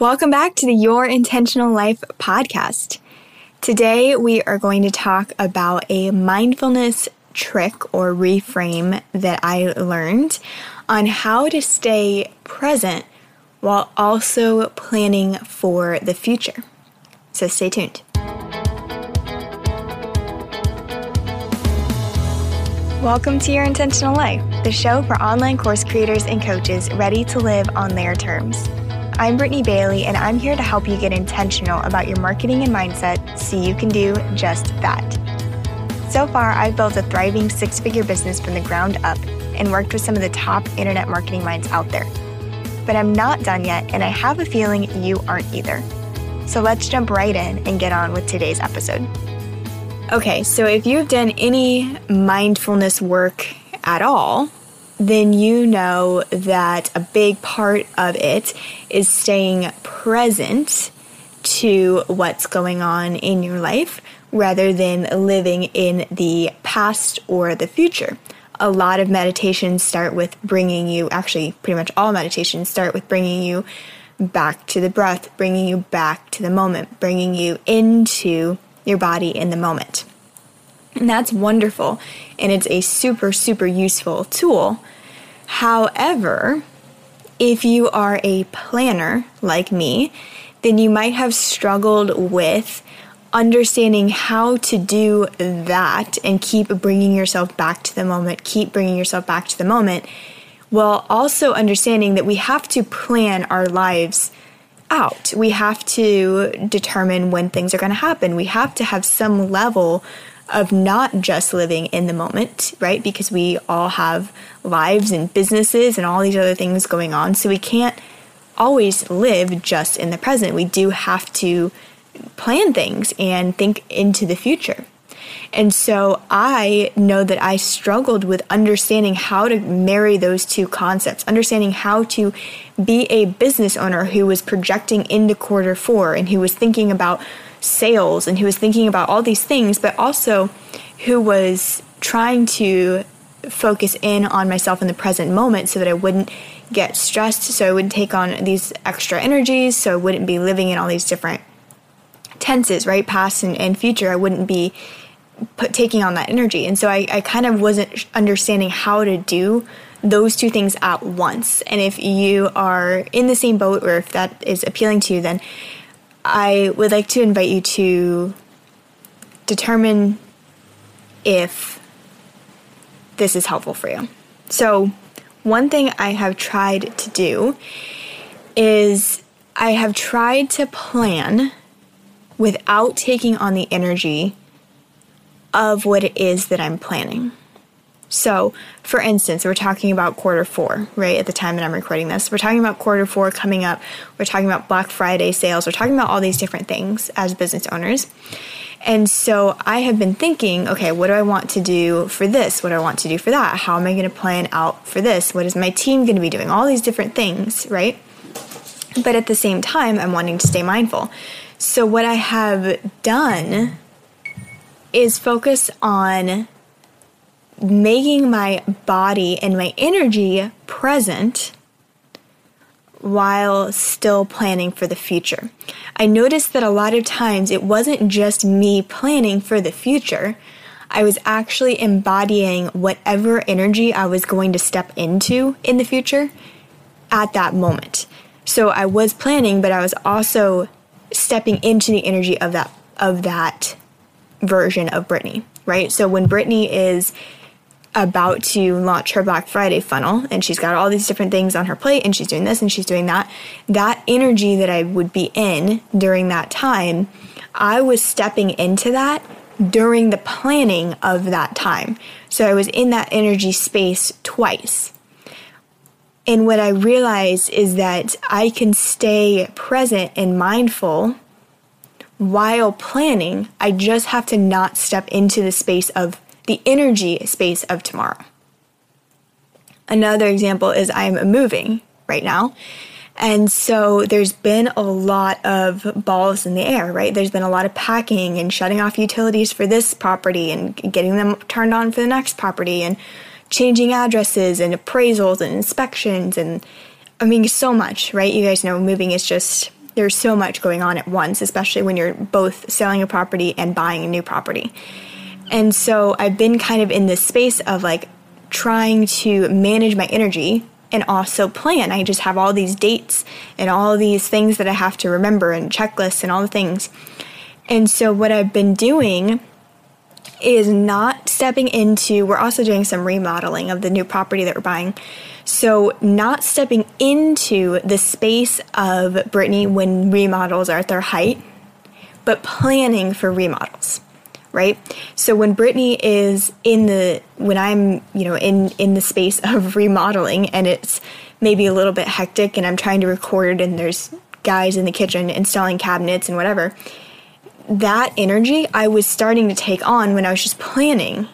Welcome back to the Your Intentional Life podcast. Today we are going to talk about a mindfulness trick or reframe that I learned on how to stay present while also planning for the future. So stay tuned. Welcome to Your Intentional Life, the show for online course creators and coaches ready to live on their terms. I'm Brittany Bailey, and I'm here to help you get intentional about your marketing and mindset so you can do just that. So far, I've built a thriving six figure business from the ground up and worked with some of the top internet marketing minds out there. But I'm not done yet, and I have a feeling you aren't either. So let's jump right in and get on with today's episode. Okay, so if you've done any mindfulness work at all, then you know that a big part of it is staying present to what's going on in your life rather than living in the past or the future. A lot of meditations start with bringing you, actually, pretty much all meditations start with bringing you back to the breath, bringing you back to the moment, bringing you into your body in the moment. And that's wonderful. And it's a super, super useful tool. However, if you are a planner like me, then you might have struggled with understanding how to do that and keep bringing yourself back to the moment, keep bringing yourself back to the moment, while also understanding that we have to plan our lives out. We have to determine when things are going to happen. We have to have some level of not just living in the moment, right? Because we all have lives and businesses and all these other things going on. So we can't always live just in the present. We do have to plan things and think into the future. And so I know that I struggled with understanding how to marry those two concepts, understanding how to be a business owner who was projecting into quarter four and who was thinking about sales and who was thinking about all these things, but also who was trying to focus in on myself in the present moment so that I wouldn't get stressed, so I wouldn't take on these extra energies, so I wouldn't be living in all these different tenses, right? Past and, and future. I wouldn't be put, taking on that energy. And so I, I kind of wasn't understanding how to do those two things at once. And if you are in the same boat or if that is appealing to you, then I would like to invite you to determine if this is helpful for you. So, one thing I have tried to do is I have tried to plan without taking on the energy of what it is that I'm planning. So, for instance, we're talking about quarter four, right? At the time that I'm recording this, we're talking about quarter four coming up. We're talking about Black Friday sales. We're talking about all these different things as business owners. And so I have been thinking, okay, what do I want to do for this? What do I want to do for that? How am I going to plan out for this? What is my team going to be doing? All these different things, right? But at the same time, I'm wanting to stay mindful. So what I have done is focus on making my body and my energy present while still planning for the future. I noticed that a lot of times it wasn't just me planning for the future. I was actually embodying whatever energy I was going to step into in the future at that moment. So I was planning, but I was also stepping into the energy of that of that version of Brittany, right? So when Brittany is about to launch her Black Friday funnel and she's got all these different things on her plate and she's doing this and she's doing that, that energy that I would be in during that time, I was stepping into that during the planning of that time. So I was in that energy space twice. And what I realized is that I can stay present and mindful while planning. I just have to not step into the space of the energy space of tomorrow. Another example is I'm moving right now. And so there's been a lot of balls in the air, right? There's been a lot of packing and shutting off utilities for this property and getting them turned on for the next property and changing addresses and appraisals and inspections and I mean so much, right? You guys know moving is just there's so much going on at once, especially when you're both selling a property and buying a new property. And so I've been kind of in this space of like trying to manage my energy and also plan. I just have all these dates and all these things that I have to remember and checklists and all the things. And so what I've been doing is not stepping into, we're also doing some remodeling of the new property that we're buying. So, not stepping into the space of Brittany when remodels are at their height, but planning for remodels right? So when brittany is in the when i'm you know in in the space of remodeling and it's maybe a little bit hectic and i'm trying to record and there's guys in the kitchen installing cabinets and whatever that energy I was starting to take on when I was just planning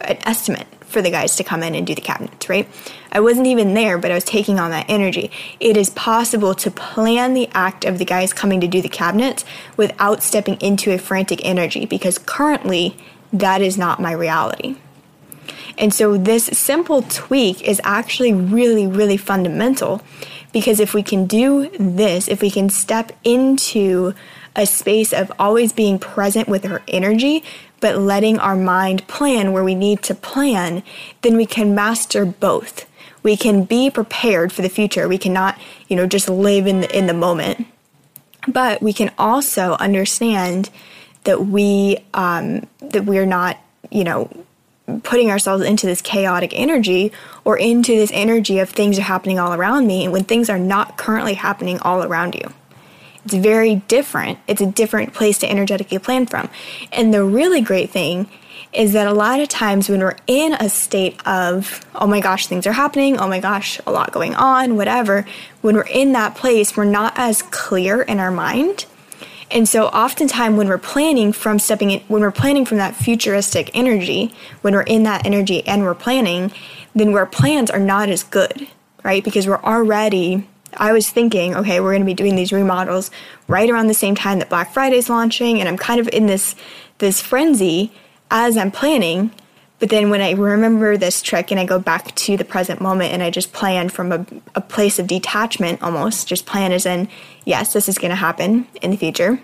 an estimate for the guys to come in and do the cabinets, right? I wasn't even there, but I was taking on that energy. It is possible to plan the act of the guys coming to do the cabinets without stepping into a frantic energy because currently that is not my reality. And so, this simple tweak is actually really, really fundamental because if we can do this, if we can step into a space of always being present with our energy, but letting our mind plan where we need to plan, then we can master both. We can be prepared for the future. We cannot, you know, just live in the, in the moment. But we can also understand that we um, that we're not, you know, putting ourselves into this chaotic energy or into this energy of things are happening all around me when things are not currently happening all around you. It's very different. It's a different place to energetically plan from. And the really great thing is that a lot of times when we're in a state of, oh my gosh, things are happening, oh my gosh, a lot going on, whatever, when we're in that place, we're not as clear in our mind. And so oftentimes when we're planning from stepping in, when we're planning from that futuristic energy, when we're in that energy and we're planning, then our plans are not as good, right? Because we're already I was thinking, okay, we're going to be doing these remodels right around the same time that Black Friday is launching, and I'm kind of in this this frenzy as I'm planning. But then when I remember this trick and I go back to the present moment and I just plan from a, a place of detachment almost, just plan as in, yes, this is going to happen in the future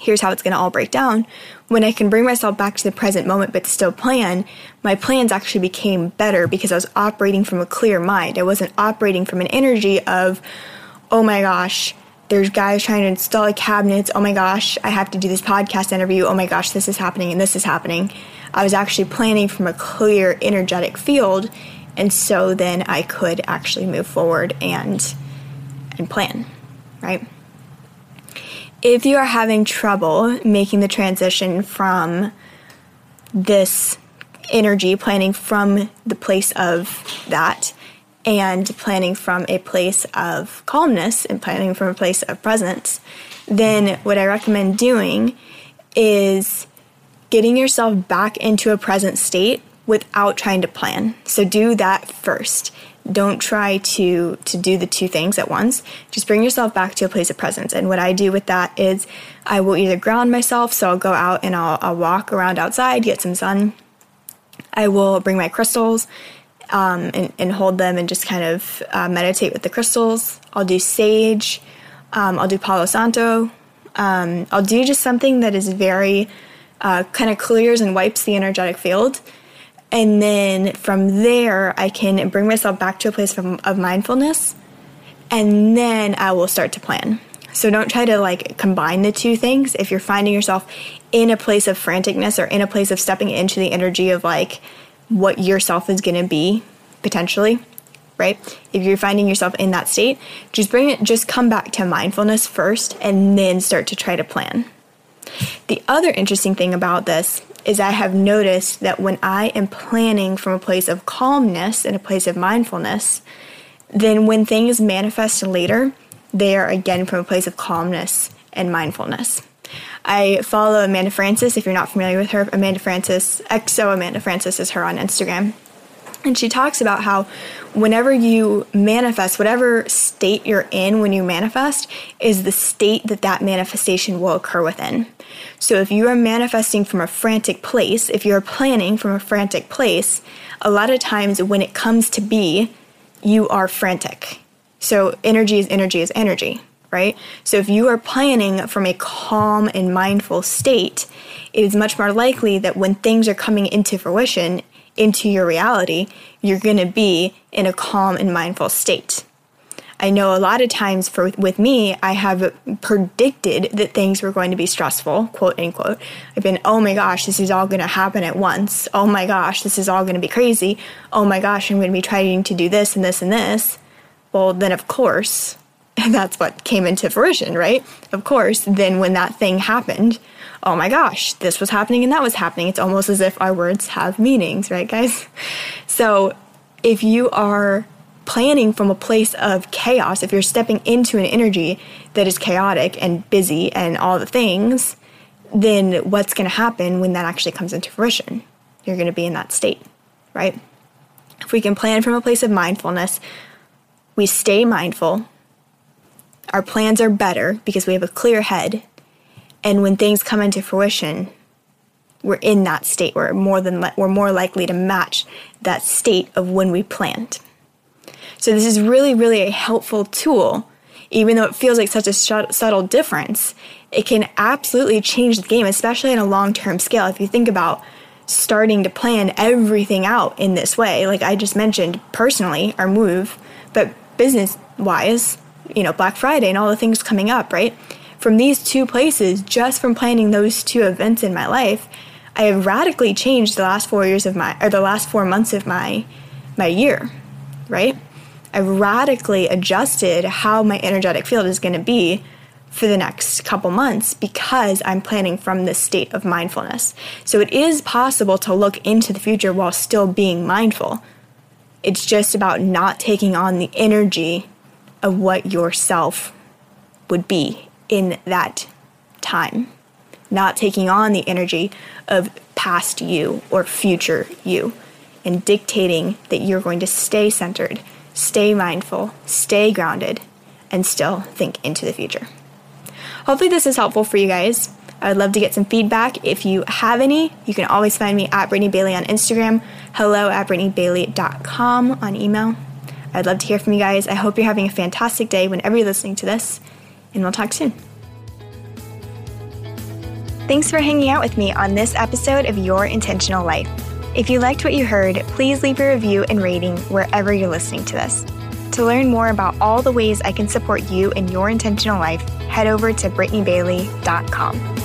here's how it's going to all break down. When I can bring myself back to the present moment but still plan, my plans actually became better because I was operating from a clear mind. I wasn't operating from an energy of, oh my gosh, there's guys trying to install cabinets. Oh my gosh, I have to do this podcast interview. Oh my gosh, this is happening and this is happening. I was actually planning from a clear energetic field, and so then I could actually move forward and and plan, right? If you are having trouble making the transition from this energy, planning from the place of that, and planning from a place of calmness and planning from a place of presence, then what I recommend doing is getting yourself back into a present state without trying to plan. So do that first don't try to to do the two things at once. Just bring yourself back to a place of presence. And what i do with that is i will either ground myself so i'll go out and i'll, I'll walk around outside get some sun. I will bring my crystals um, and, and, hold them and just kind of uh, meditate with the crystals. I'll do sage um, i'll do palo santo. Um, i'll do just something that is very uh, kind of clears and wipes the energetic field and then from there, I can bring myself back to a place of, of mindfulness. And then I will start to plan. So don't try to like combine the two things. If you're finding yourself in a place of franticness or in a place of stepping into the energy of like what yourself is going to be potentially, right? If you're finding yourself in that state, just bring it just come back to mindfulness first and then start to try to plan. The other interesting thing about this is I have noticed that when I am planning from a place of calmness and a place of mindfulness, then when things manifest later, they are again from a place of calmness and mindfulness. I follow Amanda Frances. If you're not familiar with her, Amanda Frances, XO Amanda Frances is her on Instagram. And she talks about how whenever you manifest, whatever state you're in when you manifest is the state that that manifestation will occur within. So if you are manifesting from a frantic place, if you're planning from a frantic place, a lot of times when it comes to be, you are frantic. So energy is energy is energy, right? So if you are planning from a calm and mindful state, it is much more likely that when things are coming into fruition, into your reality, you're going to be in a calm and mindful state. I know a lot of times for with me, I have predicted that things were going to be stressful, quote unquote. I've been, oh my gosh, this is all going to happen at once. Oh my gosh, this is all going to be crazy. Oh my gosh, I'm going to be trying to do this and this and this. Well, then of course, that's what came into fruition, right? Of course, then when that thing happened, oh my gosh, this was happening and that was happening. It's almost as if our words have meanings, right, guys? So if you are planning from a place of chaos, if you're stepping into an energy that is chaotic and busy and all the things, then what's going to happen when that actually comes into fruition? You're going to be in that state, right? If we can plan from a place of mindfulness, we stay mindful, our plans are better because we have a clear head, and when things come into fruition, we're in that state. We're more than we're more likely to match that state of when we planned. So this is really, really a helpful tool. Even though it feels like such a subtle difference, it can absolutely change the game, especially on a long term scale. If you think about starting to plan everything out in this way, like I just mentioned personally, our move, but business wise, you know, Black Friday and all the things coming up, right? From these two places, just from planning those two events in my life, I have radically changed the last four years of my, or the last four months of my, my year, right? I've radically adjusted how my energetic field is going to be for the next couple months because I'm planning from this state of mindfulness. So it is possible to look into the future while still being mindful. It's just about not taking on the energy of what yourself would be in that time, not taking on the energy of past you or future you, and dictating that you're going to stay centered stay mindful, stay grounded, and still think into the future. Hopefully, this is helpful for you guys. I would love to get some feedback. If you have any, you can always find me at Brittany Bailey on Instagram, hello at BrittanyBailey.com on email. I'd love to hear from you guys. I hope you're having a fantastic day whenever you're listening to this, and we'll talk soon. Thanks for hanging out with me on this episode of Your Intentional Life. If you liked what you heard, please leave a review and rating wherever you're listening to this. To learn more about all the ways I can support you in your intentional life, head over to BrittanyBailey.com.